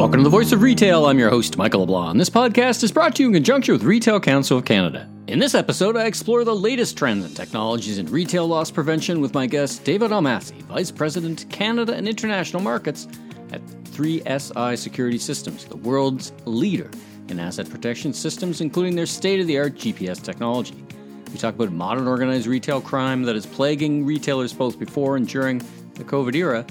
Welcome to the Voice of Retail. I'm your host, Michael LeBlanc. This podcast is brought to you in conjunction with Retail Council of Canada. In this episode, I explore the latest trends and technologies in retail loss prevention with my guest, David Almasi, Vice President, Canada and International Markets at 3SI Security Systems, the world's leader in asset protection systems, including their state of the art GPS technology. We talk about modern organized retail crime that is plaguing retailers both before and during the COVID era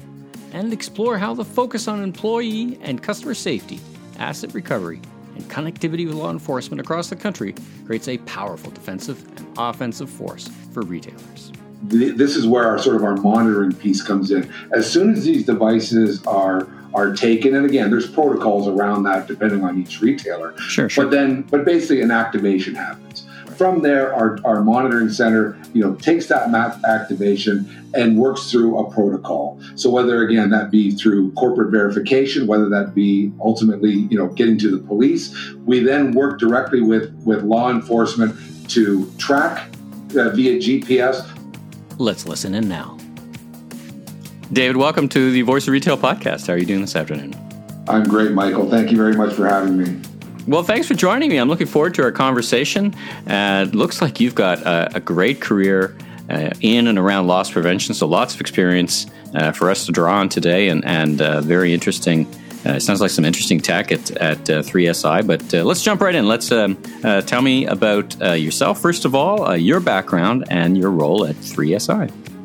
and explore how the focus on employee and customer safety, asset recovery, and connectivity with law enforcement across the country creates a powerful defensive and offensive force for retailers. This is where our sort of our monitoring piece comes in. As soon as these devices are are taken, and again, there's protocols around that depending on each retailer. Sure, sure. But then, but basically, an activation happens from there, our, our monitoring center, you know, takes that map activation and works through a protocol. So whether again that be through corporate verification, whether that be ultimately, you know, getting to the police, we then work directly with with law enforcement to track uh, via GPS. Let's listen in now. David, welcome to the Voice of Retail podcast. How are you doing this afternoon? I'm great, Michael. Thank you very much for having me. Well, thanks for joining me. I'm looking forward to our conversation. Uh, looks like you've got a, a great career uh, in and around loss prevention, so lots of experience uh, for us to draw on today, and, and uh, very interesting. Uh, it sounds like some interesting tech at, at 3SI, uh, but let's jump right in. Let's um, tell me about yourself, first of all, your background, and your role at 3SI.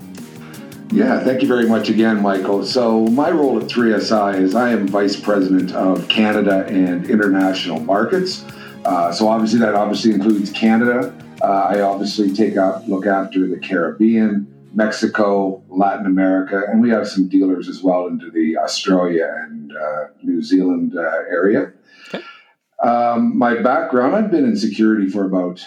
Yeah, thank you very much again, Michael. So, my role at 3SI is I am Vice President of Canada and International Markets. Uh, so, obviously, that obviously includes Canada. Uh, I obviously take up look after the Caribbean, Mexico, Latin America, and we have some dealers as well into the Australia and uh, New Zealand uh, area. Okay. Um, my background, I've been in security for about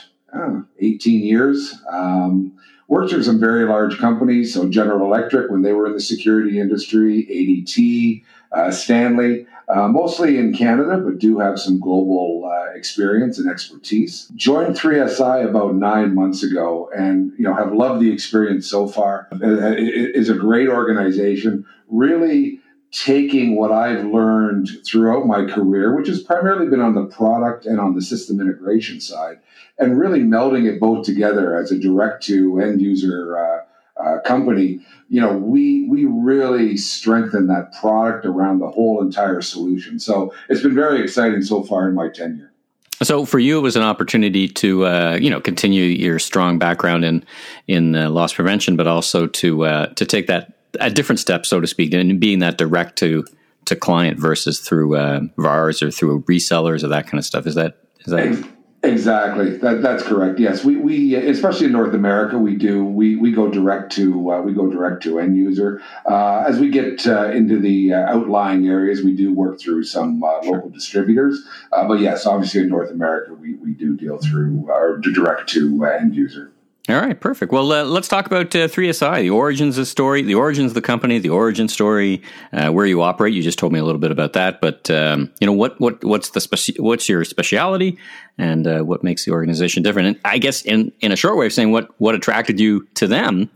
18 years. Um, worked for some very large companies. So General Electric, when they were in the security industry, ADT, uh, Stanley, uh, mostly in Canada, but do have some global uh, experience and expertise. Joined 3SI about nine months ago, and you know have loved the experience so far. It is a great organization. Really taking what I've learned throughout my career, which has primarily been on the product and on the system integration side, and really melding it both together as a direct to end user uh, uh, company, you know, we we really strengthen that product around the whole entire solution. So it's been very exciting so far in my tenure. So for you, it was an opportunity to uh, you know continue your strong background in in uh, loss prevention, but also to uh, to take that a different step, so to speak, and being that direct to to client versus through uh, VARs or through resellers or that kind of stuff. Is that is that? Exactly. That, that's correct. Yes, we, we especially in North America we do we, we go direct to uh, we go direct to end user. Uh, as we get uh, into the uh, outlying areas, we do work through some uh, sure. local distributors. Uh, but yes, obviously in North America we, we do deal through or direct to end user. All right, perfect. Well, uh, let's talk about uh, 3SI, the origins of the story, the origins of the company, the origin story, uh, where you operate. You just told me a little bit about that, but um, you know what what what's the speci- what's your speciality and uh, what makes the organization different? And I guess in in a short way of saying what what attracted you to them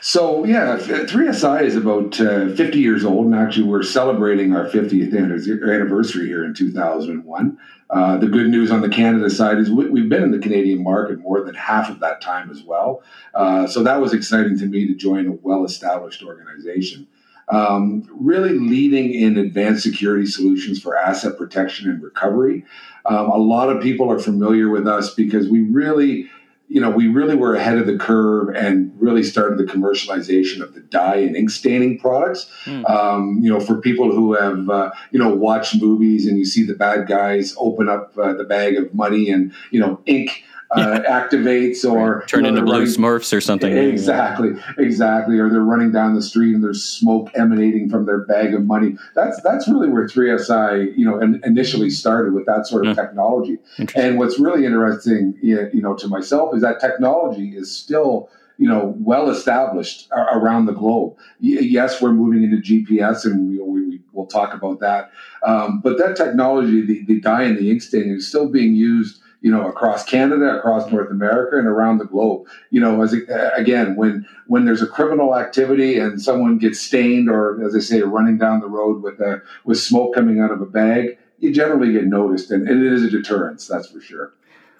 so yeah, 3SI is about uh, 50 years old, and actually we're celebrating our 50th anniversary here in 2001. Uh, the good news on the Canada side is we, have been in the Canadian market more than half of that time as well. Uh, so that was exciting to me to join a well-established organization. Um, really leading in advanced security solutions for asset protection and recovery. Um, a lot of people are familiar with us because we really you know, we really were ahead of the curve and really started the commercialization of the dye and ink staining products. Mm. Um, you know, for people who have, uh, you know, watched movies and you see the bad guys open up uh, the bag of money and, you know, ink uh, activates or turn you know, into blue running, Smurfs or something. Exactly, exactly. Or they're running down the street and there's smoke emanating from their bag of money. That's that's really where 3SI, you know, initially started with that sort of mm. technology. And what's really interesting, you know, to myself is that technology is still you know, well established around the globe. Yes, we're moving into GPS, and we, we, will talk about that. Um, but that technology, the, the dye and the ink stain, is still being used you know, across Canada, across North America, and around the globe. You know, as again, when when there's a criminal activity and someone gets stained, or as I say, running down the road with a, with smoke coming out of a bag, you generally get noticed, and, and it is a deterrence, that's for sure.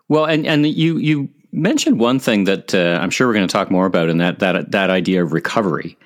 Well, and and you you mentioned one thing that uh, I'm sure we're going to talk more about, and that that that idea of recovery.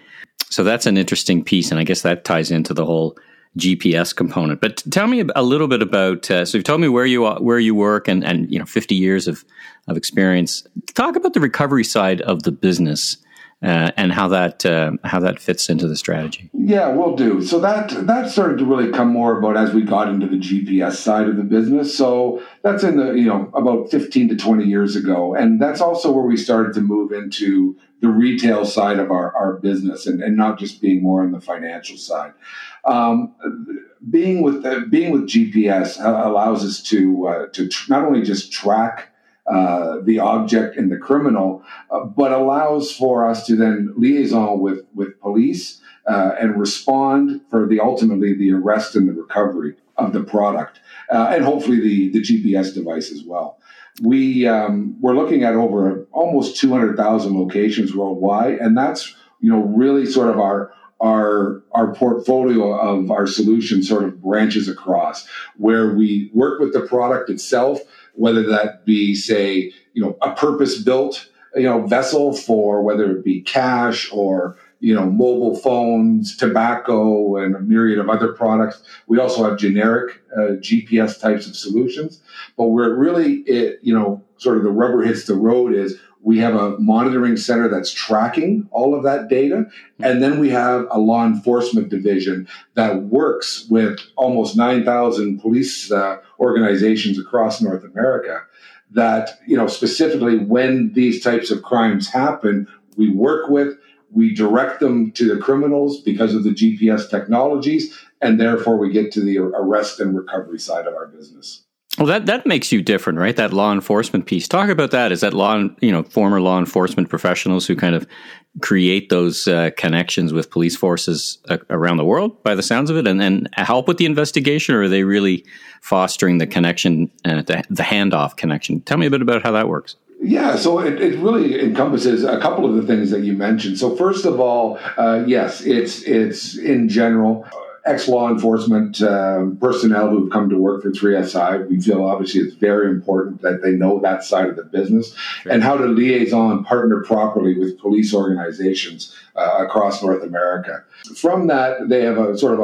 So that's an interesting piece, and I guess that ties into the whole GPS component. But tell me a little bit about. Uh, so you've told me where you are, where you work, and and you know, 50 years of of experience. Talk about the recovery side of the business. Uh, and how that uh, how that fits into the strategy. Yeah, we'll do. So that that started to really come more about as we got into the GPS side of the business. So that's in the you know about fifteen to twenty years ago, and that's also where we started to move into the retail side of our, our business, and, and not just being more on the financial side. Um, being with uh, being with GPS allows us to uh, to tr- not only just track uh, the object and the criminal, uh, but allows for us to then liaison with with police uh, and respond for the ultimately the arrest and the recovery of the product, uh, and hopefully the the GPS device as well. We um, we're looking at over almost two hundred thousand locations worldwide, and that's you know really sort of our our our portfolio of our solution sort of branches across where we work with the product itself whether that be say you know a purpose built you know vessel for whether it be cash or you know mobile phones tobacco and a myriad of other products. We also have generic uh, gps types of solutions. But where it really it you know sort of the rubber hits the road is we have a monitoring center that's tracking all of that data. And then we have a law enforcement division that works with almost 9,000 police uh, organizations across North America that, you know, specifically when these types of crimes happen, we work with, we direct them to the criminals because of the GPS technologies, and therefore we get to the arrest and recovery side of our business. Well, that that makes you different, right? That law enforcement piece. Talk about that. Is that law, you know, former law enforcement professionals who kind of create those uh, connections with police forces uh, around the world, by the sounds of it, and and help with the investigation, or are they really fostering the connection, uh, the, the handoff connection? Tell me a bit about how that works. Yeah, so it, it really encompasses a couple of the things that you mentioned. So first of all, uh, yes, it's it's in general ex law enforcement uh, personnel who've come to work for 3SI. We feel obviously it's very important that they know that side of the business sure. and how to liaison, partner properly with police organizations uh, across North America. From that, they have a sort of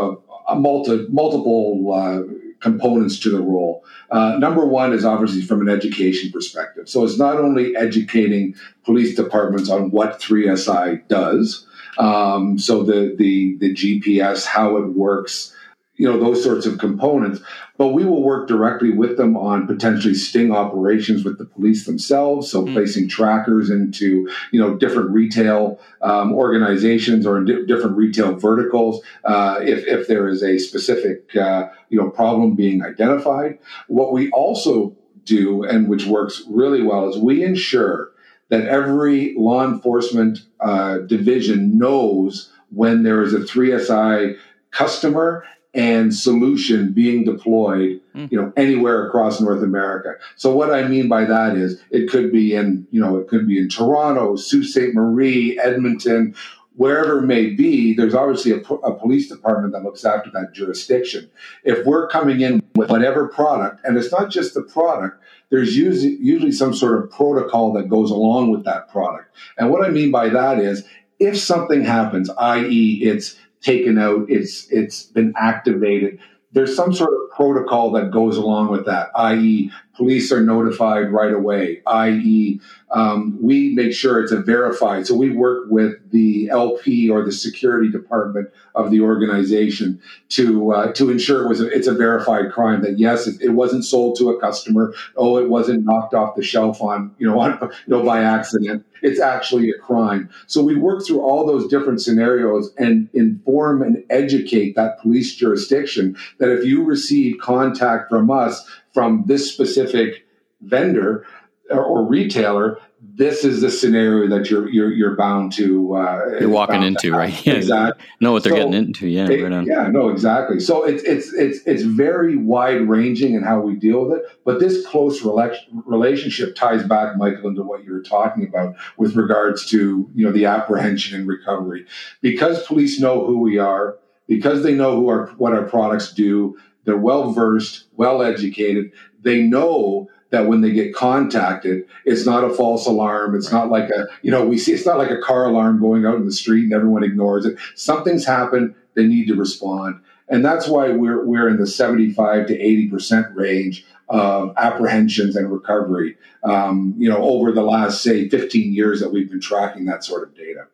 a, a multi, multiple uh, components to the role. Uh, number one is obviously from an education perspective. So it's not only educating police departments on what 3SI does, um, so the the the GPS, how it works, you know, those sorts of components. But we will work directly with them on potentially sting operations with the police themselves. So mm-hmm. placing trackers into you know different retail um, organizations or di- different retail verticals uh, if if there is a specific uh, you know problem being identified. What we also do and which works really well is we ensure that every law enforcement uh, division knows when there is a 3SI customer and solution being deployed mm. you know anywhere across north america. So what i mean by that is it could be in you know it could be in toronto sault ste. Marie edmonton wherever it may be there's obviously a, a, police department that looks after that jurisdiction. If we're coming in with whatever product and it's not just the product there's usually, some sort of protocol that goes along with that product. And what I mean by that is if something happens, i.e., it's taken out, it's it's been activated, there's some sort of protocol that goes along with that, i.e., police are notified right away, i.e., um, we make sure it's a verified. So we work with the LP or the security department of the organization to uh, to ensure it was a, it's a verified crime. That yes, it, it, wasn't sold to a customer. Oh, it wasn't knocked off the shelf on you know on, you know by accident. It's actually a crime. So we work through all those different scenarios and inform and educate that police jurisdiction that if you receive contact from us from this specific vendor or, retailer, this is the scenario that you're you're you're bound to uh, you're walking into, right? Yeah, exactly. Know what they're so, getting into. Yeah, it, right yeah, no, exactly. So it's it's it's it's very wide ranging in how we deal with it. But this close relationship ties back, Michael, into what you were talking about with regards to you know the apprehension and recovery, because police know who we are, because they know who our what our products do. They're well versed, well educated. They know that when they get contacted, it's not a false alarm. It's not like a, you know, we see it's not like a car alarm going out in the street and everyone ignores it. Something's happened. They need to respond. And that's why we're, we're in the 75 to 80% range of apprehensions and recovery, um, you know, over the last, say, 15 years that we've been tracking that sort of data.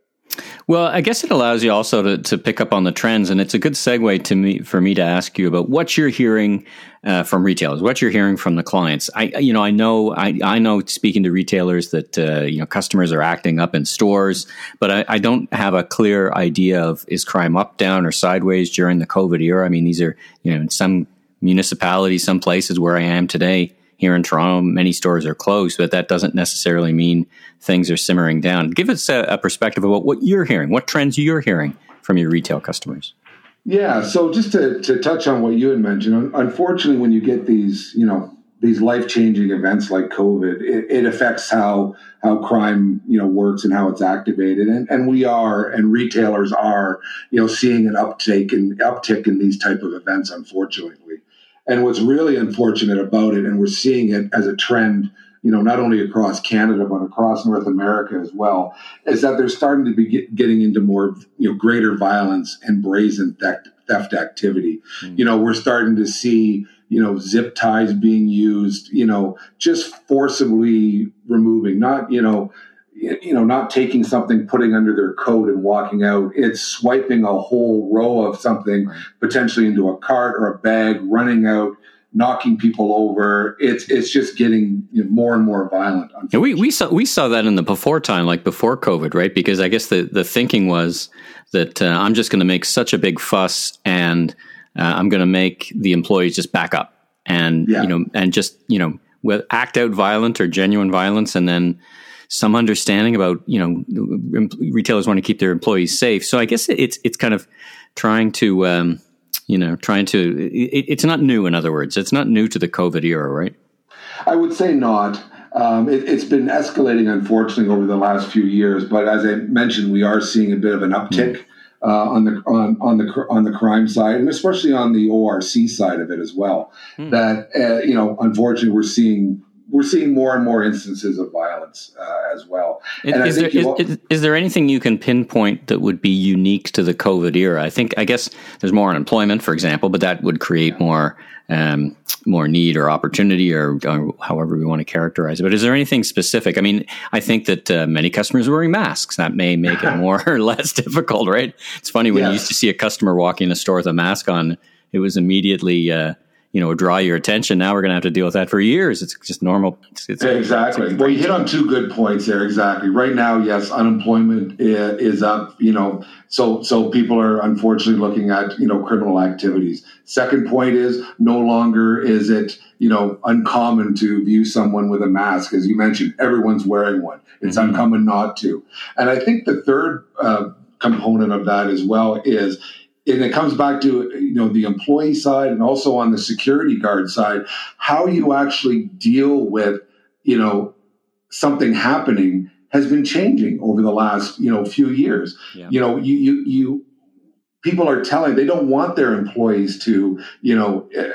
Well, I guess it allows you also to, to pick up on the trends, and it's a good segue to me for me to ask you about what you're hearing uh, from retailers, what you're hearing from the clients. I, you know, I know, I, I know, speaking to retailers that uh, you know customers are acting up in stores, but I, I, don't have a clear idea of is crime up, down, or sideways during the COVID era. I mean, these are you know in some municipalities, some places where I am today here in Toronto, many stores are closed, but that doesn't necessarily mean things are simmering down. Give us a, a perspective about what you're hearing, what trends you're hearing from your retail customers. Yeah, so just to, to touch on what you had mentioned, unfortunately, when you get these, you know, these life changing events like COVID, it, it, affects how how crime you know works and how it's activated, and and we are and retailers are you know seeing an uptake and uptick in these type of events, unfortunately. And what's really unfortunate about it, and we're seeing it as a trend, you know, not only across Canada but across North America as well, is that they're starting to be get, getting into more, you know, greater violence and brazen theft, theft activity. Mm. You know, we're starting to see, you know, zip ties being used, you know, just forcibly removing, not, you know, you know, not taking something, putting under their coat and walking out. It's swiping a whole row of something potentially into a cart or a bag, running out, knocking people over. It's it's just getting you know, more and more violent. Yeah, we we saw we saw that in the before time, like before COVID, right? Because I guess the the thinking was that uh, I'm just going to make such a big fuss and uh, I'm going to make the employees just back up and yeah. you know and just you know act out violent or genuine violence and then some understanding about you know retailers want to keep their employees safe. So I guess it's it's kind of trying to um, you know trying to it, it's not new. In other words, it's not new to the COVID era, right? I would say not. Um, it, has been escalating, unfortunately, over the last few years. But as I mentioned, we are seeing a bit of an uptick. Mm. Uh, on the on, on the on the crime side, and especially on the ORC side of it as well. Mm. That uh, you know, unfortunately, we're seeing we're seeing more and more instances of violence uh, as well. Is, is, there, is, is, is, there anything you can pinpoint that would be unique to the COVID era? I think, I guess there's more unemployment, for example, but that would create more um, more need or opportunity or, or, however we want to characterize it. But is there anything specific? I mean, I think that uh, many customers are wearing masks. That may make it more or less difficult, right? It's funny when yes. you used to see a customer walking in a store with a mask on, it was immediately uh, you know draw your attention. Now we're going to have to deal with that for years. It's just normal. It's, it's, exactly. It's well, you hit on two good points there. Exactly. Right now, yes, unemployment is up. You know, so so people are unfortunately looking at you know criminal activities. Second point is no longer is it you know uncommon to view someone with a mask, as you mentioned. Everyone's wearing one. It's mm-hmm. uncommon not to. And I think the third. Uh, component of that as well is and it comes back to you know the employee side and also on the security guard side how you actually deal with you know something happening has been changing over the last you know few years yeah. you know you you you people are telling they don't want their employees to you know eh,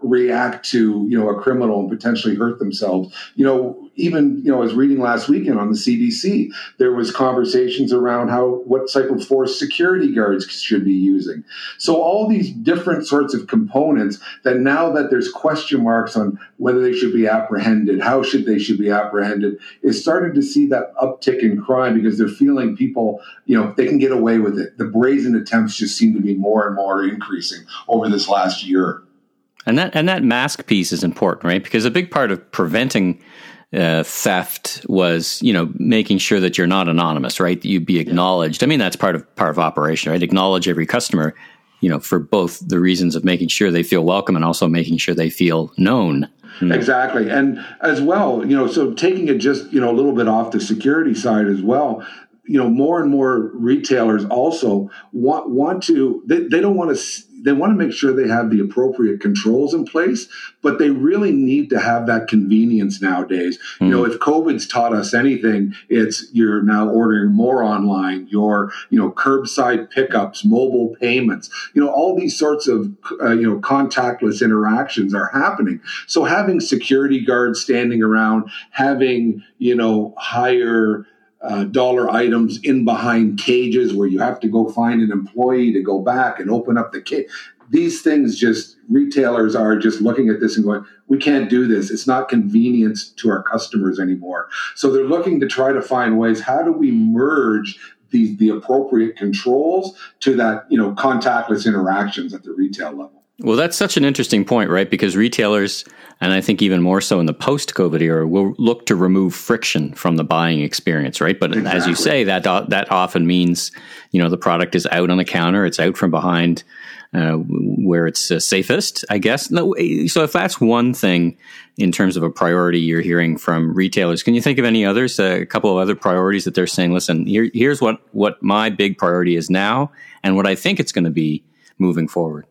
react to you know a criminal and potentially hurt themselves you know even you know, I was reading last weekend on the CBC, there was conversations around how what type of force security guards should be using. So all these different sorts of components that now that there's question marks on whether they should be apprehended, how should they should be apprehended, is starting to see that uptick in crime because they're feeling people, you know, they can get away with it. The brazen attempts just seem to be more and more increasing over this last year. And that and that mask piece is important, right? Because a big part of preventing uh, theft was, you know, making sure that you're not anonymous, right? That you be acknowledged. I mean, that's part of part of operation, right? Acknowledge every customer. you know, for both the reasons of making sure they feel welcome and also making sure they feel known. Mm. Exactly. And as well, you know, so taking it just, you know, a little bit off the security side as well, you know, more and more retailers also want want to they, they don't want to they want to make sure they have the appropriate controls in place, but they really need to have that convenience nowadays. Mm. You know, hmm. if COVID's taught us anything, it's you're now ordering more online, your, you know, curbside pickups, mobile payments, you know, all these sorts of, uh, you know, contactless interactions are happening. So having security guards standing around, having, you know, higher, uh, dollar items in behind cages where you have to go find an employee to go back and open up the cage. These things just retailers are just looking at this and going, we can't do this. It's not convenient to our customers anymore. So they're looking to try to find ways. How do we merge the, the appropriate controls to that, you know, contactless interactions at the retail level? Well, that's such an interesting point, right? Because retailers, and I think even more so in the post COVID era, will look to remove friction from the buying experience, right? But exactly. as you say, that that often means, you know, the product is out on the counter, it's out from behind uh, where it's uh, safest, I guess. No, so if that's one thing in terms of a priority you're hearing from retailers, can you think of any others? Uh, a couple of other priorities that they're saying, listen, here, here's what what my big priority is now, and what I think it's going to be moving forward.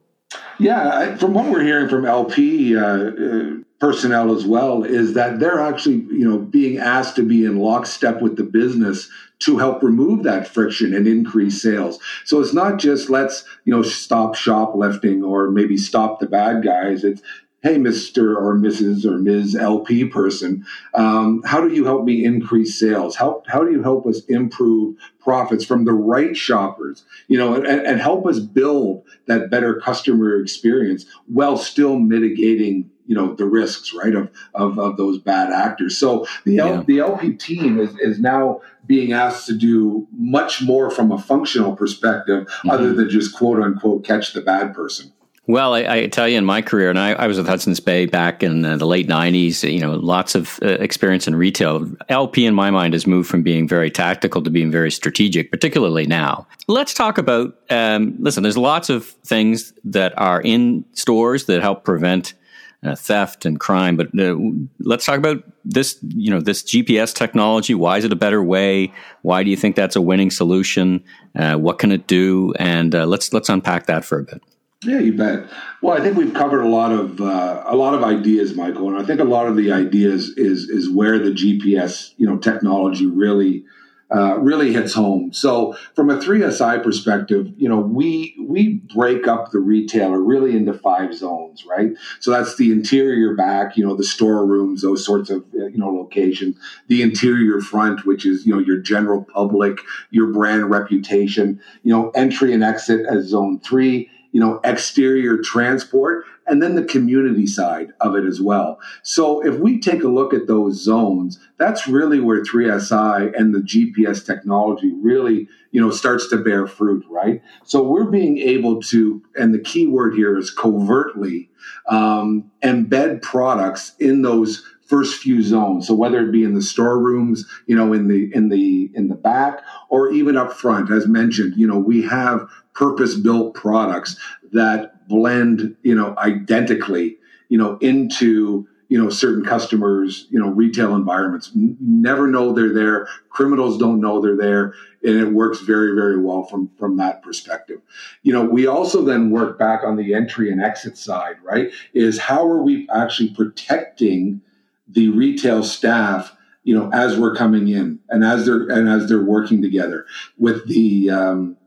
Yeah, from what we're hearing from LP uh, uh, personnel as well, is that they're actually, you know, being asked to be in lockstep with the business to help remove that friction and increase sales. So it's not just let's, you know, stop shoplifting or maybe stop the bad guys. It's hey, Mr. or Mrs. or Ms. LP person, um, how do you help me increase sales? How, how do you help us improve profits from the right shoppers, you know, and, and help us build that better customer experience while still mitigating you know the risks right of of, of those bad actors so the yeah. L, the lp team is, is now being asked to do much more from a functional perspective mm-hmm. other than just quote unquote catch the bad person well, I, I, tell you, in my career, and I, I, was with Hudson's Bay back in the late '90s. You know, lots of uh, experience in retail. LP, in my mind, has moved from being very tactical to being very strategic, particularly now. Let's talk about. Um, listen, there's lots of things that are in stores that help prevent uh, theft and crime, but uh, let's talk about this. You know, this GPS technology. Why is it a better way? Why do you think that's a winning solution? Uh, what can it do? And uh, let's let's unpack that for a bit. Yeah, you bet. Well, I think we've covered a lot of uh, a lot of ideas, Michael, and I think a lot of the ideas is is where the GPS you know technology really uh, really hits home. So, from a 3SI perspective, you know we we break up the retailer really into five zones, right? So that's the interior back, you know, the storerooms, those sorts of you know locations. The interior front, which is you know your general public, your brand reputation. You know, entry and exit as zone three you know, exterior transport, and then the community side of it as well. So if we take a look at those zones, that's really where 3SI and the GPS technology really, you know, starts to bear fruit, right? So we're being able to, and the key word here is covertly um, embed products in those first few zones. So whether it be in the storerooms, you know, in the in the in the back, or even up front, as mentioned, you know, we have purpose built products that blend, you know, identically, you know, into you know certain customers you know retail environments. Never know they're there. Criminals don't know they're there and it works very very well from from that perspective. You know we also then work back on the entry and exit side right? Is how are we actually protecting the retail staff you know as we're coming in and as they're and as they're working together with the um,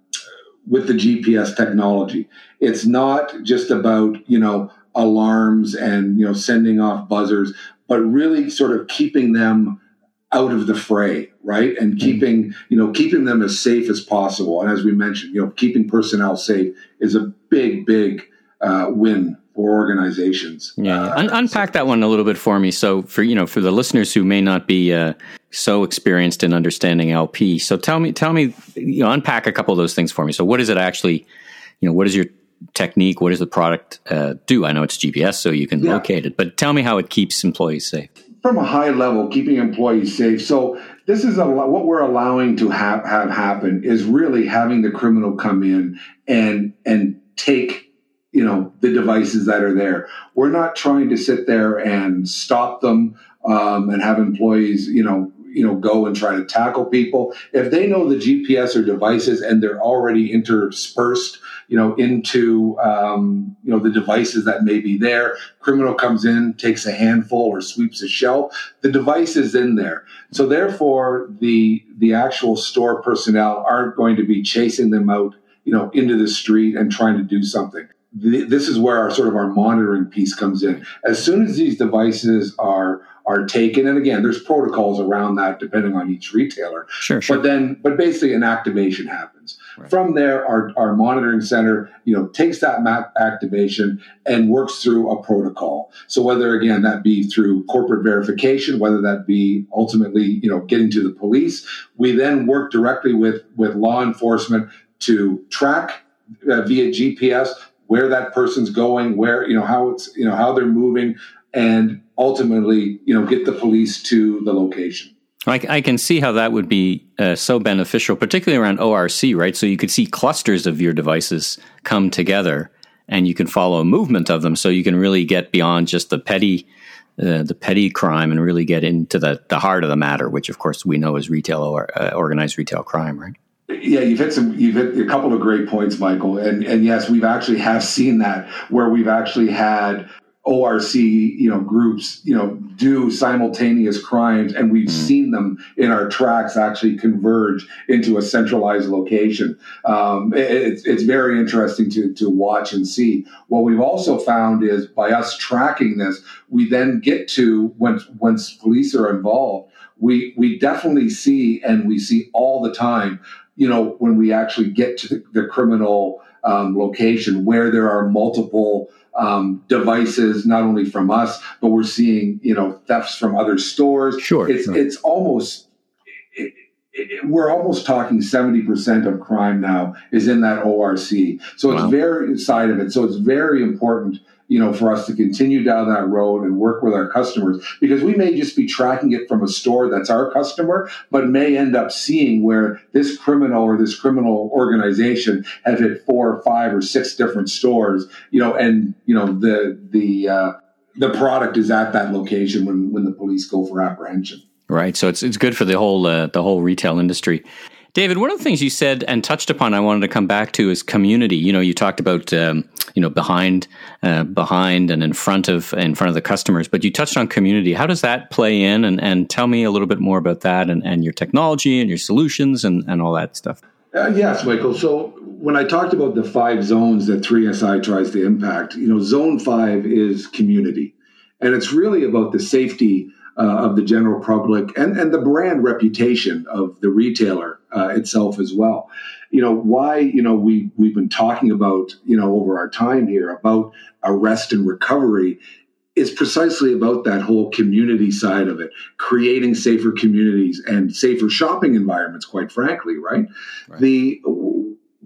with the GPS technology. It's not just about, you know, alarms and, you know, sending off buzzers, but really sort of keeping them out of the fray, right? And mm-hmm. keeping, you know, keeping them as safe as possible. And as we mentioned, you know, keeping personnel safe is a big, big uh, win for organizations. Yeah, uh, Un- unpack that one a little bit for me. So for you know, for the listeners who may not be uh, so experienced in understanding LP, so tell me, tell me, you know, unpack a couple of those things for me. So what is it actually? You know, what is your technique? What does the product uh, do? I know it's GPS, so you can yeah. locate it, but tell me how it keeps employees safe. From a high level, keeping employees safe. So this is a, what we're allowing to have, have happen is really having the criminal come in and and take you know the devices that are there. We're not trying to sit there and stop them um, and have employees, you know, you know, go and try to tackle people. If they know the GPS or devices and they're already interspersed, you know, into um, you know the devices that may be there, criminal comes in, takes a handful or sweeps a shelf. The device is in there, so therefore the the actual store personnel aren't going to be chasing them out, you know, into the street and trying to do something this is where our sort of our monitoring piece comes in. As soon as these devices are are taken, and again, there's protocols around that depending on each retailer. Sure, sure. But then, but basically, an activation happens. Right. From there, our, our monitoring center, you know, takes that map activation and works through a protocol. So whether again that be through corporate verification, whether that be ultimately, you know, getting to the police, we then work directly with with law enforcement to track uh, via GPS where that person's going, where, you know, how it's, you know, how they're moving, and ultimately, you know, get the police to the location. I, I can see how that would be uh, so beneficial, particularly around ORC, right? So you could see clusters of your devices come together, and you can follow a movement of them. So you can really get beyond just the petty, uh, the petty crime, and really get into the the heart of the matter, which of course we know is retail or uh, organized retail crime, right? Yeah, you've hit some. You've hit a couple of great points, Michael, and and yes, we've actually have seen that where we've actually had ORC, you know, groups, you know, do simultaneous crimes, and we've mm seen them in our tracks actually converge into a centralized location. Um, it, it's it's very interesting to to watch and see. What we've also found is by us tracking this, we then get to once once police are involved, we we definitely see and we see all the time you know, when we actually get to the, the criminal um, location where there are multiple um, devices, not only from us, but we're seeing, you know, thefts from other stores. Sure. It's, sure. it's almost, it, it, we're almost talking 70% of crime now is in that ORC. So it's wow. very side of it. So it's very important you know, for us to continue down that road and work with our customers because we may just be tracking it from a store that's our customer, but may end up seeing where this criminal or this criminal organization have hit four or five or six different stores, you know, and you know the the uh, the product is at that location when when the police go for apprehension. Right. So it's it's good for the whole uh, the whole retail industry. David, one of the things you said and touched upon, I wanted to come back to is community. You know, you talked about um, you know behind, uh, behind, and in front of in front of the customers, but you touched on community. How does that play in? And, and tell me a little bit more about that and, and your technology and your solutions and, and all that stuff. Uh, yes, Michael. So when I talked about the five zones that 3SI tries to impact, you know, zone five is community, and it's really about the safety uh, of the general public and, and the brand reputation of the retailer uh, itself as well. You know why you know we we've been talking about you know over our time here about arrest and recovery is precisely about that whole community side of it, creating safer communities and safer shopping environments. Quite frankly, right? right. The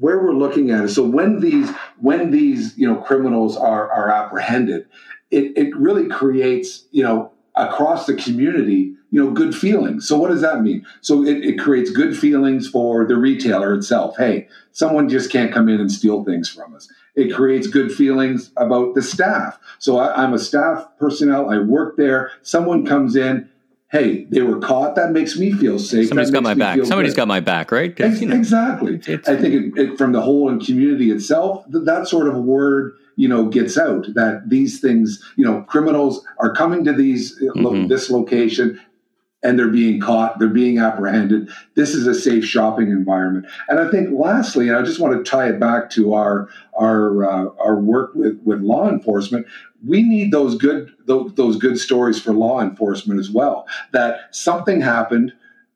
where we're looking at it. So when these when these you know criminals are are apprehended, it, it really creates you know across the community, you know, good feelings. So what does that mean? So it, it, creates good feelings for the retailer itself. Hey, someone just can't come in and steal things from us. It creates good feelings about the staff. So I, I'm a staff personnel. I work there. Someone comes in. Hey, they were caught. That makes me feel safe. Somebody's got my back. Somebody's good. got my back, right? You know, exactly. I think it, from the whole community itself, that sort of word you know gets out that these things you know criminals are coming to these mm-hmm. lo- this location and they're being caught they're being apprehended. This is a safe shopping environment. And i think lastly and i just want to tie it back to our our uh, our work with with law enforcement we need those good those, those good stories for law enforcement as well. That something happened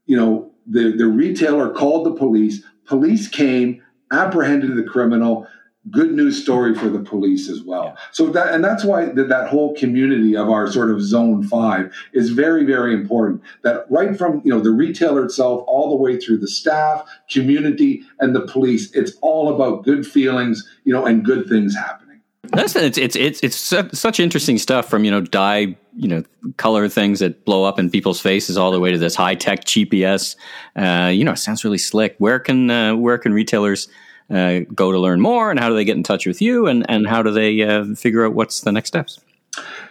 you know the the retailer called the police police came apprehended the criminal good news story for the police as well. Yeah. So that and that's why that, that whole community of our sort of zone 5 is very very important. That right from, you know, the retailer itself all the way through the staff, community and the police, it's all about good feelings, you know, and good things happening. That's it's it's it's, it's such interesting stuff from you know dye you know color things that blow up in people's faces all the way to this high tech GPS. Uh, you know, it sounds really slick. Where can uh, where can retailers uh, go to learn more, and how do they get in touch with you, and and how do they uh, figure out what's the next steps?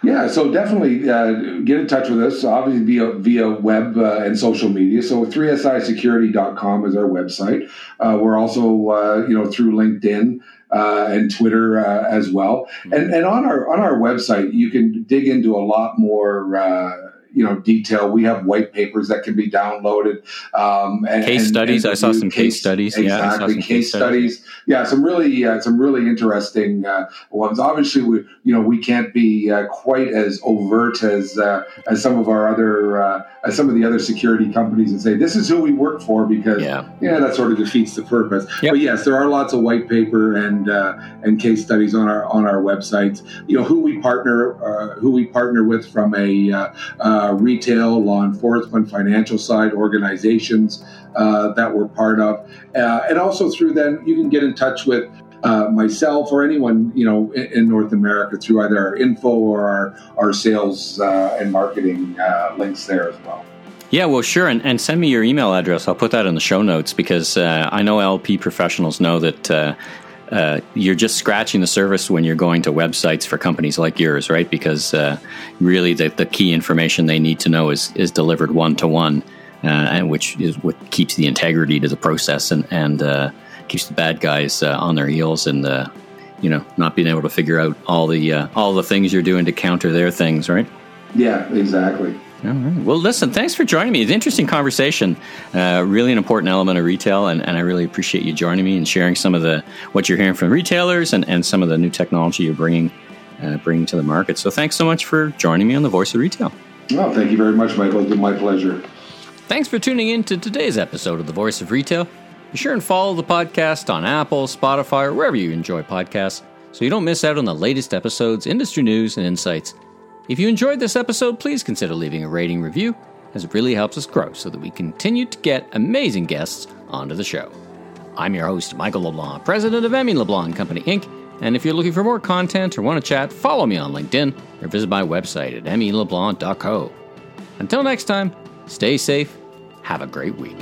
Yeah, so definitely uh, get in touch with us, obviously via via web uh, and social media. So 3sisecurity.com is our website. Uh, we're also, uh, you know, through LinkedIn uh, and Twitter uh, as well. And, and on our on our website, you can dig into a lot more you know detail. We have white papers that can be downloaded. Um, and, case studies. And I saw some case, case studies. Exactly, yeah, case, case studies. studies. Yeah, some really uh, some really interesting uh, ones. Obviously, we you know we can't be uh, quite as overt as uh, as some of our other uh, as some of the other security companies and say this is who we work for because yeah, yeah that sort of defeats the purpose. Yep. But yes, there are lots of white paper and uh, and case studies on our on our websites. You know who we partner who we partner with from a uh, retail, law enforcement, financial side organizations uh, that we're part of. Uh, and also through then, you can get in touch with uh, myself or anyone you know in, in, North America through either our info or our, our sales uh, and marketing uh, links there as well. Yeah, well, sure. And, and send me your email address. I'll put that in the show notes because uh, I know LP professionals know that uh, you're just scratching the surface when you're going to websites for companies like yours, right? Because uh, really, the, the key information they need to know is is delivered one to one, and which is what keeps the integrity to the process and and uh, keeps the bad guys uh, on their heels and uh, you know not being able to figure out all the all the things you're doing to counter their things, right? Yeah, exactly. All right. Well, listen, thanks for joining me. It's an interesting conversation. Uh, really an important element of retail, and, and I really appreciate you joining me and sharing some of the what you're hearing from retailers and, and some of the new technology you're bringing uh, bringing to the market. So, thanks so much for joining me on the Voice of Retail. Well, thank you very much, Michael. It's been my pleasure. Thanks for tuning in to today's episode of the Voice of Retail. Be sure and follow the podcast on Apple, Spotify, or wherever you enjoy podcasts so you don't miss out on the latest episodes, industry news, and insights if you enjoyed this episode, please consider leaving a rating review, as it really helps us grow so that we continue to get amazing guests onto the show. I'm your host, Michael LeBlanc, president of M.E. LeBlanc Company Inc., and if you're looking for more content or want to chat, follow me on LinkedIn or visit my website at meleblanc.co. Until next time, stay safe, have a great week.